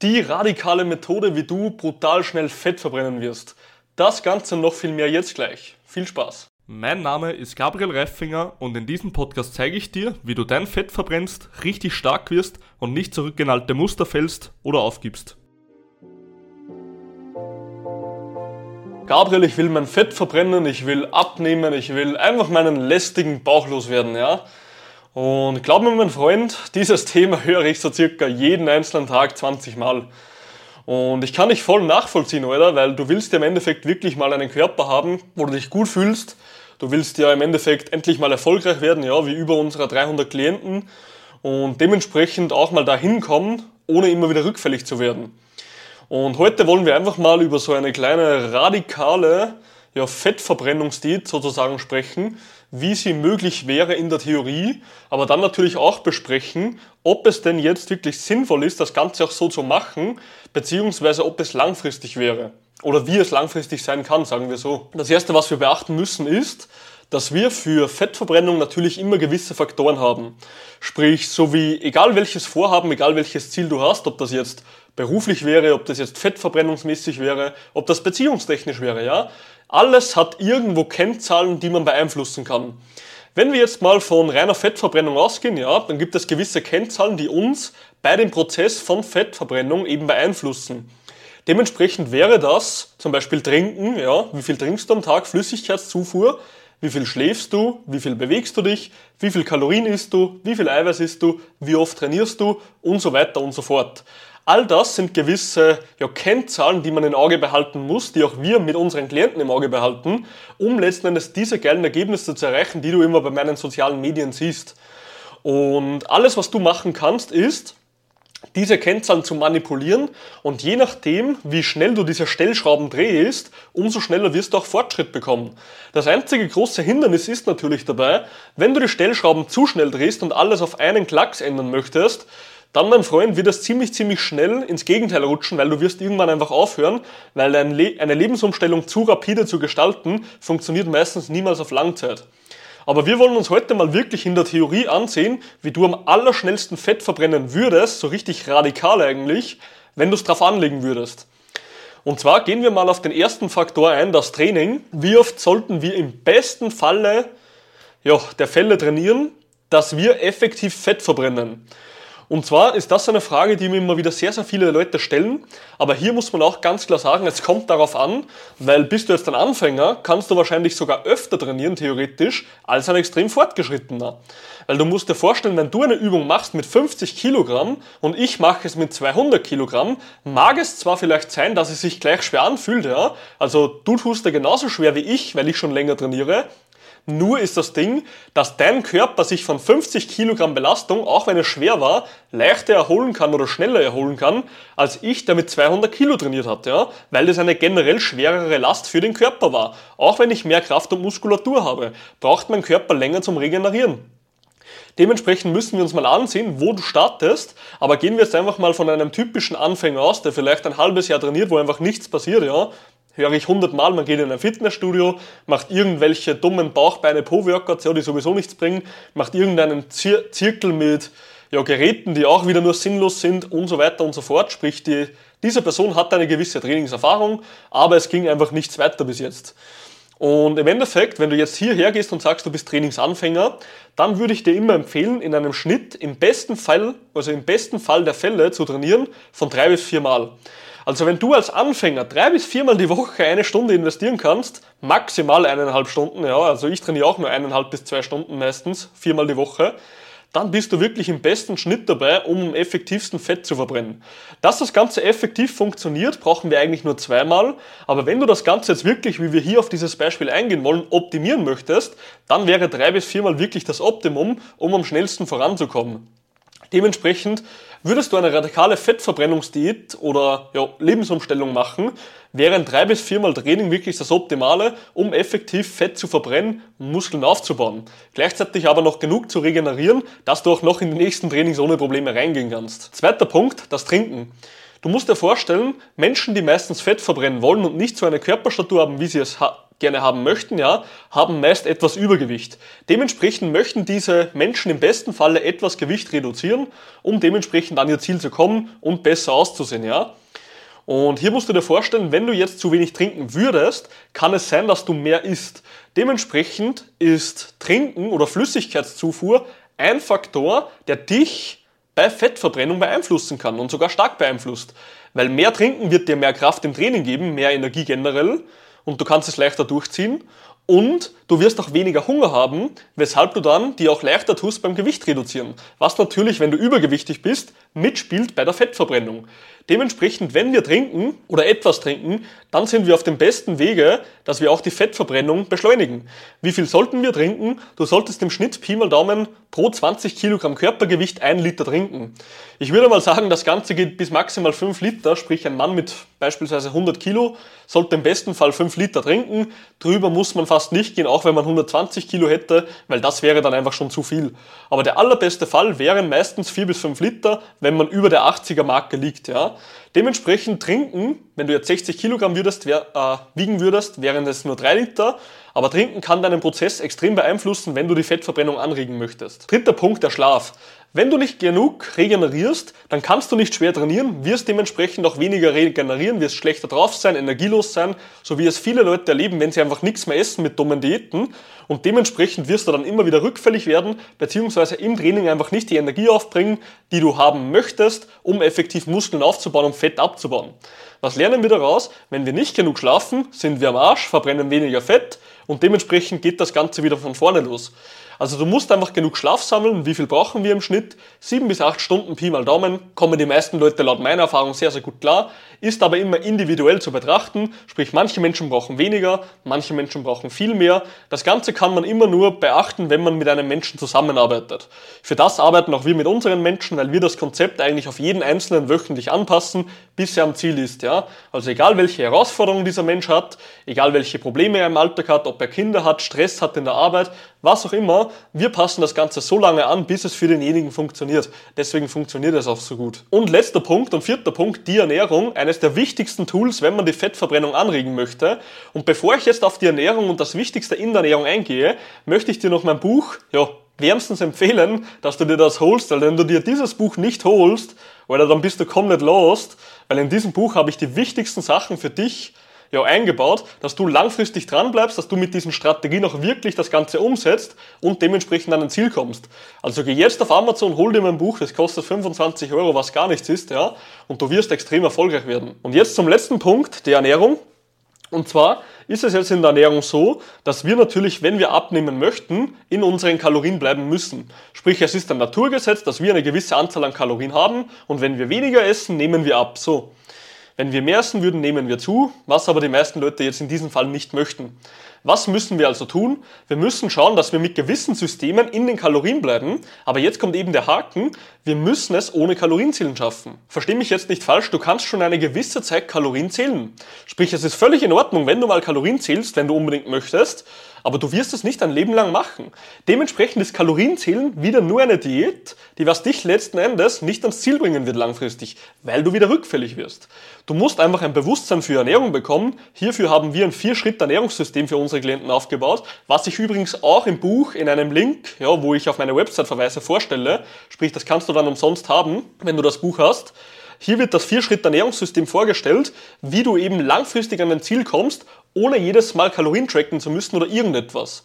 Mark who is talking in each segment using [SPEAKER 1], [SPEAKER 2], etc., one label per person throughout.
[SPEAKER 1] Die radikale Methode, wie du brutal schnell Fett verbrennen wirst. Das Ganze noch viel mehr jetzt gleich. Viel Spaß.
[SPEAKER 2] Mein Name ist Gabriel Reifinger und in diesem Podcast zeige ich dir, wie du dein Fett verbrennst, richtig stark wirst und nicht zurück in alte Muster fällst oder aufgibst.
[SPEAKER 1] Gabriel, ich will mein Fett verbrennen, ich will abnehmen, ich will einfach meinen lästigen Bauch loswerden, ja? Und glaub mir, mein Freund, dieses Thema höre ich so circa jeden einzelnen Tag 20 Mal. Und ich kann dich voll nachvollziehen, oder? Weil du willst ja im Endeffekt wirklich mal einen Körper haben, wo du dich gut fühlst. Du willst ja im Endeffekt endlich mal erfolgreich werden, ja, wie über unsere 300 Klienten. Und dementsprechend auch mal dahin kommen, ohne immer wieder rückfällig zu werden. Und heute wollen wir einfach mal über so eine kleine radikale ja, Fettverbrennungsdiät sozusagen sprechen, wie sie möglich wäre in der Theorie, aber dann natürlich auch besprechen, ob es denn jetzt wirklich sinnvoll ist, das Ganze auch so zu machen, beziehungsweise ob es langfristig wäre. Oder wie es langfristig sein kann, sagen wir so. Das erste, was wir beachten müssen, ist, dass wir für Fettverbrennung natürlich immer gewisse Faktoren haben. Sprich, so wie egal welches Vorhaben, egal welches Ziel du hast, ob das jetzt beruflich wäre, ob das jetzt fettverbrennungsmäßig wäre, ob das beziehungstechnisch wäre, ja, alles hat irgendwo Kennzahlen, die man beeinflussen kann. Wenn wir jetzt mal von reiner Fettverbrennung ausgehen, ja, dann gibt es gewisse Kennzahlen, die uns bei dem Prozess von Fettverbrennung eben beeinflussen. Dementsprechend wäre das zum Beispiel Trinken, ja, wie viel trinkst du am Tag, Flüssigkeitszufuhr, wie viel schläfst du, wie viel bewegst du dich, wie viel Kalorien isst du, wie viel Eiweiß isst du, wie oft trainierst du? Und so weiter und so fort. All das sind gewisse ja, Kennzahlen, die man im Auge behalten muss, die auch wir mit unseren Klienten im Auge behalten, um letzten Endes diese geilen Ergebnisse zu erreichen, die du immer bei meinen sozialen Medien siehst. Und alles, was du machen kannst, ist, diese Kennzahlen zu manipulieren und je nachdem, wie schnell du diese Stellschrauben drehst, umso schneller wirst du auch Fortschritt bekommen. Das einzige große Hindernis ist natürlich dabei, wenn du die Stellschrauben zu schnell drehst und alles auf einen Klacks ändern möchtest, dann, mein Freund, wird das ziemlich, ziemlich schnell ins Gegenteil rutschen, weil du wirst irgendwann einfach aufhören, weil eine Lebensumstellung zu rapide zu gestalten, funktioniert meistens niemals auf Langzeit. Aber wir wollen uns heute mal wirklich in der Theorie ansehen, wie du am allerschnellsten Fett verbrennen würdest, so richtig radikal eigentlich, wenn du es drauf anlegen würdest. Und zwar gehen wir mal auf den ersten Faktor ein, das Training. Wie oft sollten wir im besten Falle ja, der Fälle trainieren, dass wir effektiv Fett verbrennen? Und zwar ist das eine Frage, die mir immer wieder sehr, sehr viele Leute stellen. Aber hier muss man auch ganz klar sagen, es kommt darauf an, weil bist du jetzt ein Anfänger, kannst du wahrscheinlich sogar öfter trainieren, theoretisch, als ein extrem fortgeschrittener. Weil du musst dir vorstellen, wenn du eine Übung machst mit 50 Kilogramm und ich mache es mit 200 Kilogramm, mag es zwar vielleicht sein, dass es sich gleich schwer anfühlt, ja. Also du tust dir genauso schwer wie ich, weil ich schon länger trainiere, nur ist das Ding, dass dein Körper sich von 50 Kilogramm Belastung, auch wenn es schwer war, leichter erholen kann oder schneller erholen kann, als ich, der mit 200 Kilo trainiert hat, ja? weil das eine generell schwerere Last für den Körper war. Auch wenn ich mehr Kraft und Muskulatur habe, braucht mein Körper länger zum Regenerieren. Dementsprechend müssen wir uns mal ansehen, wo du startest, aber gehen wir jetzt einfach mal von einem typischen Anfänger aus, der vielleicht ein halbes Jahr trainiert, wo einfach nichts passiert, ja, höre ich hundertmal, man geht in ein Fitnessstudio, macht irgendwelche dummen Bauchbeine-Po-Workouts, ja, die sowieso nichts bringen, macht irgendeinen Zir Zirkel mit ja, Geräten, die auch wieder nur sinnlos sind und so weiter und so fort. Sprich, die, diese Person hat eine gewisse Trainingserfahrung, aber es ging einfach nichts weiter bis jetzt. Und im Endeffekt, wenn du jetzt hierher gehst und sagst, du bist Trainingsanfänger, dann würde ich dir immer empfehlen, in einem Schnitt im besten Fall, also im besten Fall der Fälle zu trainieren von drei bis vier Mal. Also wenn du als Anfänger drei bis viermal die Woche eine Stunde investieren kannst, maximal eineinhalb Stunden, ja, also ich trainiere auch nur eineinhalb bis zwei Stunden meistens, viermal die Woche, dann bist du wirklich im besten Schnitt dabei, um am effektivsten Fett zu verbrennen. Dass das Ganze effektiv funktioniert, brauchen wir eigentlich nur zweimal. Aber wenn du das Ganze jetzt wirklich, wie wir hier auf dieses Beispiel eingehen wollen, optimieren möchtest, dann wäre drei bis viermal wirklich das Optimum, um am schnellsten voranzukommen. Dementsprechend würdest du eine radikale Fettverbrennungsdiät oder ja, Lebensumstellung machen, wäre ein drei bis viermal Training wirklich das Optimale, um effektiv Fett zu verbrennen, Muskeln aufzubauen. Gleichzeitig aber noch genug zu regenerieren, dass du auch noch in die nächsten Trainings ohne Probleme reingehen kannst. Zweiter Punkt, das Trinken. Du musst dir vorstellen, Menschen, die meistens Fett verbrennen wollen und nicht so eine Körperstatur haben, wie sie es gerne haben möchten, ja, haben meist etwas Übergewicht. Dementsprechend möchten diese Menschen im besten Falle etwas Gewicht reduzieren, um dementsprechend an ihr Ziel zu kommen und besser auszusehen, ja. Und hier musst du dir vorstellen, wenn du jetzt zu wenig trinken würdest, kann es sein, dass du mehr isst. Dementsprechend ist Trinken oder Flüssigkeitszufuhr ein Faktor, der dich bei Fettverbrennung beeinflussen kann und sogar stark beeinflusst. Weil mehr Trinken wird dir mehr Kraft im Training geben, mehr Energie generell und du kannst es leichter durchziehen und du wirst auch weniger Hunger haben, weshalb du dann die auch leichter tust beim Gewicht reduzieren. Was natürlich, wenn du übergewichtig bist, mitspielt bei der Fettverbrennung. Dementsprechend, wenn wir trinken oder etwas trinken, dann sind wir auf dem besten Wege, dass wir auch die Fettverbrennung beschleunigen. Wie viel sollten wir trinken? Du solltest im Schnitt Pi mal Daumen pro 20 Kilogramm Körpergewicht ein Liter trinken. Ich würde mal sagen, das Ganze geht bis maximal 5 Liter, sprich ein Mann mit beispielsweise 100 Kilo sollte im besten Fall 5 Liter trinken. Drüber muss man fast nicht gehen, auch wenn man 120 Kilo hätte, weil das wäre dann einfach schon zu viel. Aber der allerbeste Fall wären meistens 4 bis 5 Liter, wenn man über der 80er Marke liegt. Ja. Dementsprechend trinken, wenn du jetzt 60 Kilogramm würdest, wär, äh, wiegen würdest, wären es nur 3 Liter. Aber trinken kann deinen Prozess extrem beeinflussen, wenn du die Fettverbrennung anregen möchtest. Dritter Punkt, der Schlaf. Wenn du nicht genug regenerierst, dann kannst du nicht schwer trainieren, wirst dementsprechend auch weniger regenerieren, wirst schlechter drauf sein, energielos sein, so wie es viele Leute erleben, wenn sie einfach nichts mehr essen mit dummen Diäten. Und dementsprechend wirst du dann immer wieder rückfällig werden, beziehungsweise im Training einfach nicht die Energie aufbringen, die du haben möchtest, um effektiv Muskeln aufzubauen und Fett abzubauen. Was lernen wir daraus? Wenn wir nicht genug schlafen, sind wir am Arsch, verbrennen weniger Fett und dementsprechend geht das Ganze wieder von vorne los. Also du musst einfach genug Schlaf sammeln. Wie viel brauchen wir im Schnitt? Sieben bis acht Stunden Pi mal Daumen. Kommen die meisten Leute laut meiner Erfahrung sehr, sehr gut klar. Ist aber immer individuell zu betrachten. Sprich, manche Menschen brauchen weniger, manche Menschen brauchen viel mehr. Das Ganze kann man immer nur beachten, wenn man mit einem Menschen zusammenarbeitet. Für das arbeiten auch wir mit unseren Menschen, weil wir das Konzept eigentlich auf jeden Einzelnen wöchentlich anpassen, bis er am Ziel ist. Ja? Also egal welche Herausforderungen dieser Mensch hat, egal welche Probleme er im Alltag hat, ob er Kinder hat, Stress hat in der Arbeit, was auch immer, wir passen das Ganze so lange an, bis es für denjenigen funktioniert. Deswegen funktioniert es auch so gut. Und letzter Punkt und vierter Punkt, die Ernährung, eines der wichtigsten Tools, wenn man die Fettverbrennung anregen möchte. Und bevor ich jetzt auf die Ernährung und das Wichtigste in der Ernährung eingehe, möchte ich dir noch mein Buch, ja, wärmstens empfehlen, dass du dir das holst, weil wenn du dir dieses Buch nicht holst, oder dann bist du komplett lost, weil in diesem Buch habe ich die wichtigsten Sachen für dich ja eingebaut, dass du langfristig dran bleibst, dass du mit diesen Strategien auch wirklich das Ganze umsetzt und dementsprechend an ein Ziel kommst. Also geh jetzt auf Amazon, hol dir mein Buch, das kostet 25 Euro, was gar nichts ist, ja, und du wirst extrem erfolgreich werden. Und jetzt zum letzten Punkt, die Ernährung. Und zwar ist es jetzt in der Ernährung so, dass wir natürlich, wenn wir abnehmen möchten, in unseren Kalorien bleiben müssen. Sprich, es ist ein Naturgesetz, dass wir eine gewisse Anzahl an Kalorien haben und wenn wir weniger essen, nehmen wir ab. So. Wenn wir mehr essen würden, nehmen wir zu, was aber die meisten Leute jetzt in diesem Fall nicht möchten. Was müssen wir also tun? Wir müssen schauen, dass wir mit gewissen Systemen in den Kalorien bleiben, aber jetzt kommt eben der Haken, wir müssen es ohne Kalorienzählen schaffen. Versteh mich jetzt nicht falsch, du kannst schon eine gewisse Zeit Kalorien zählen. Sprich, es ist völlig in Ordnung, wenn du mal Kalorien zählst, wenn du unbedingt möchtest, aber du wirst es nicht ein Leben lang machen. Dementsprechend ist Kalorienzählen wieder nur eine Diät, die was dich letzten Endes nicht ans Ziel bringen wird langfristig, weil du wieder rückfällig wirst. Du musst einfach ein Bewusstsein für Ernährung bekommen. Hierfür haben wir ein Vier-Schritt-Ernährungssystem für unsere Klienten aufgebaut, was ich übrigens auch im Buch in einem Link, ja, wo ich auf meine Website verweise, vorstelle. Sprich, das kannst du dann umsonst haben, wenn du das Buch hast. Hier wird das Vier-Schritt-Ernährungssystem vorgestellt, wie du eben langfristig an dein Ziel kommst, ohne jedes Mal Kalorien tracken zu müssen oder irgendetwas.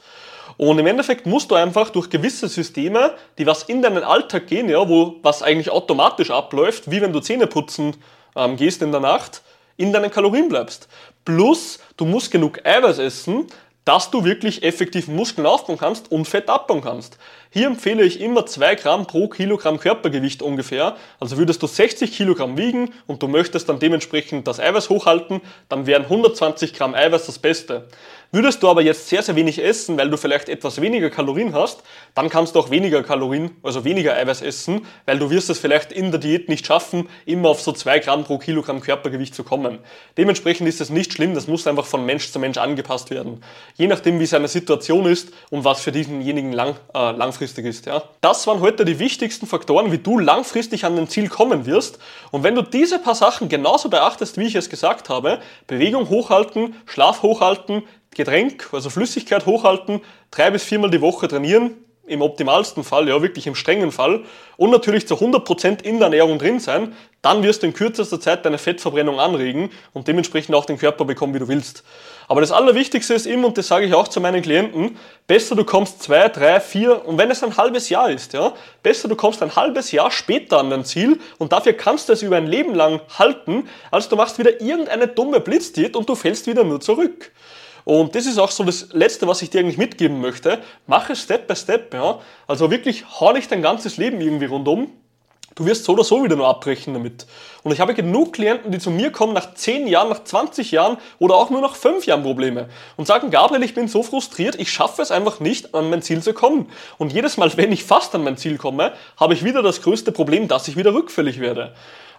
[SPEAKER 1] Und im Endeffekt musst du einfach durch gewisse Systeme, die was in deinen Alltag gehen, ja, wo was eigentlich automatisch abläuft, wie wenn du Zähne putzen ähm, gehst in der Nacht, in deinen Kalorien bleibst. Plus, du musst genug Eiweiß essen, dass du wirklich effektiv Muskeln aufbauen kannst und Fett abbauen kannst. Hier empfehle ich immer 2 Gramm pro Kilogramm Körpergewicht ungefähr. Also würdest du 60 Kilogramm wiegen und du möchtest dann dementsprechend das Eiweiß hochhalten, dann wären 120 Gramm Eiweiß das Beste. Würdest du aber jetzt sehr, sehr wenig essen, weil du vielleicht etwas weniger Kalorien hast, dann kannst du auch weniger Kalorien, also weniger Eiweiß essen, weil du wirst es vielleicht in der Diät nicht schaffen, immer auf so 2 Gramm pro Kilogramm Körpergewicht zu kommen. Dementsprechend ist es nicht schlimm, das muss einfach von Mensch zu Mensch angepasst werden. Je nachdem, wie seine Situation ist und was für diesenjenigen lang, äh, langfristig ist. Ja. Das waren heute die wichtigsten Faktoren, wie du langfristig an dein Ziel kommen wirst. Und wenn du diese paar Sachen genauso beachtest, wie ich es gesagt habe, Bewegung hochhalten, Schlaf hochhalten, Getränk, also Flüssigkeit hochhalten, drei bis viermal die Woche trainieren, im optimalsten Fall, ja wirklich im strengen Fall, und natürlich zu 100% in der Ernährung drin sein, dann wirst du in kürzester Zeit deine Fettverbrennung anregen und dementsprechend auch den Körper bekommen, wie du willst. Aber das Allerwichtigste ist immer, und das sage ich auch zu meinen Klienten, besser du kommst zwei, drei, vier, und wenn es ein halbes Jahr ist, ja, besser du kommst ein halbes Jahr später an dein Ziel und dafür kannst du es über ein Leben lang halten, als du machst wieder irgendeine dumme Blitzdiät und du fällst wieder nur zurück. Und das ist auch so das Letzte, was ich dir eigentlich mitgeben möchte. Mach es Step by Step, ja. Also wirklich hau nicht dein ganzes Leben irgendwie rundum. Du wirst so oder so wieder nur abbrechen damit. Und ich habe genug Klienten, die zu mir kommen nach 10 Jahren, nach 20 Jahren oder auch nur nach 5 Jahren Probleme und sagen, Gabriel, ich bin so frustriert, ich schaffe es einfach nicht, an mein Ziel zu kommen. Und jedes Mal, wenn ich fast an mein Ziel komme, habe ich wieder das größte Problem, dass ich wieder rückfällig werde.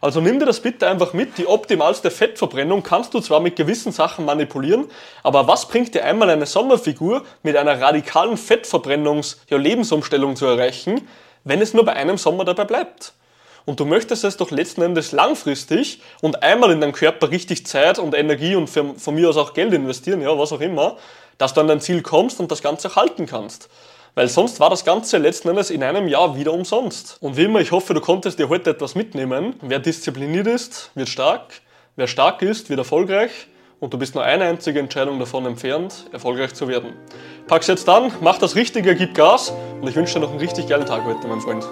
[SPEAKER 1] Also nimm dir das bitte einfach mit. Die optimalste Fettverbrennung kannst du zwar mit gewissen Sachen manipulieren, aber was bringt dir einmal eine Sommerfigur mit einer radikalen Fettverbrennungs-Lebensumstellung ja, zu erreichen, wenn es nur bei einem Sommer dabei bleibt? Und du möchtest es doch letzten Endes langfristig und einmal in deinen Körper richtig Zeit und Energie und von mir aus auch Geld investieren, ja, was auch immer, dass du an dein Ziel kommst und das Ganze auch halten kannst. Weil sonst war das Ganze letzten Endes in einem Jahr wieder umsonst. Und wie immer, ich hoffe, du konntest dir heute etwas mitnehmen. Wer diszipliniert ist, wird stark. Wer stark ist, wird erfolgreich. Und du bist nur eine einzige Entscheidung davon entfernt, erfolgreich zu werden. Pack's jetzt an, mach das Richtige, gib Gas und ich wünsche dir noch einen richtig geilen Tag heute, mein Freund.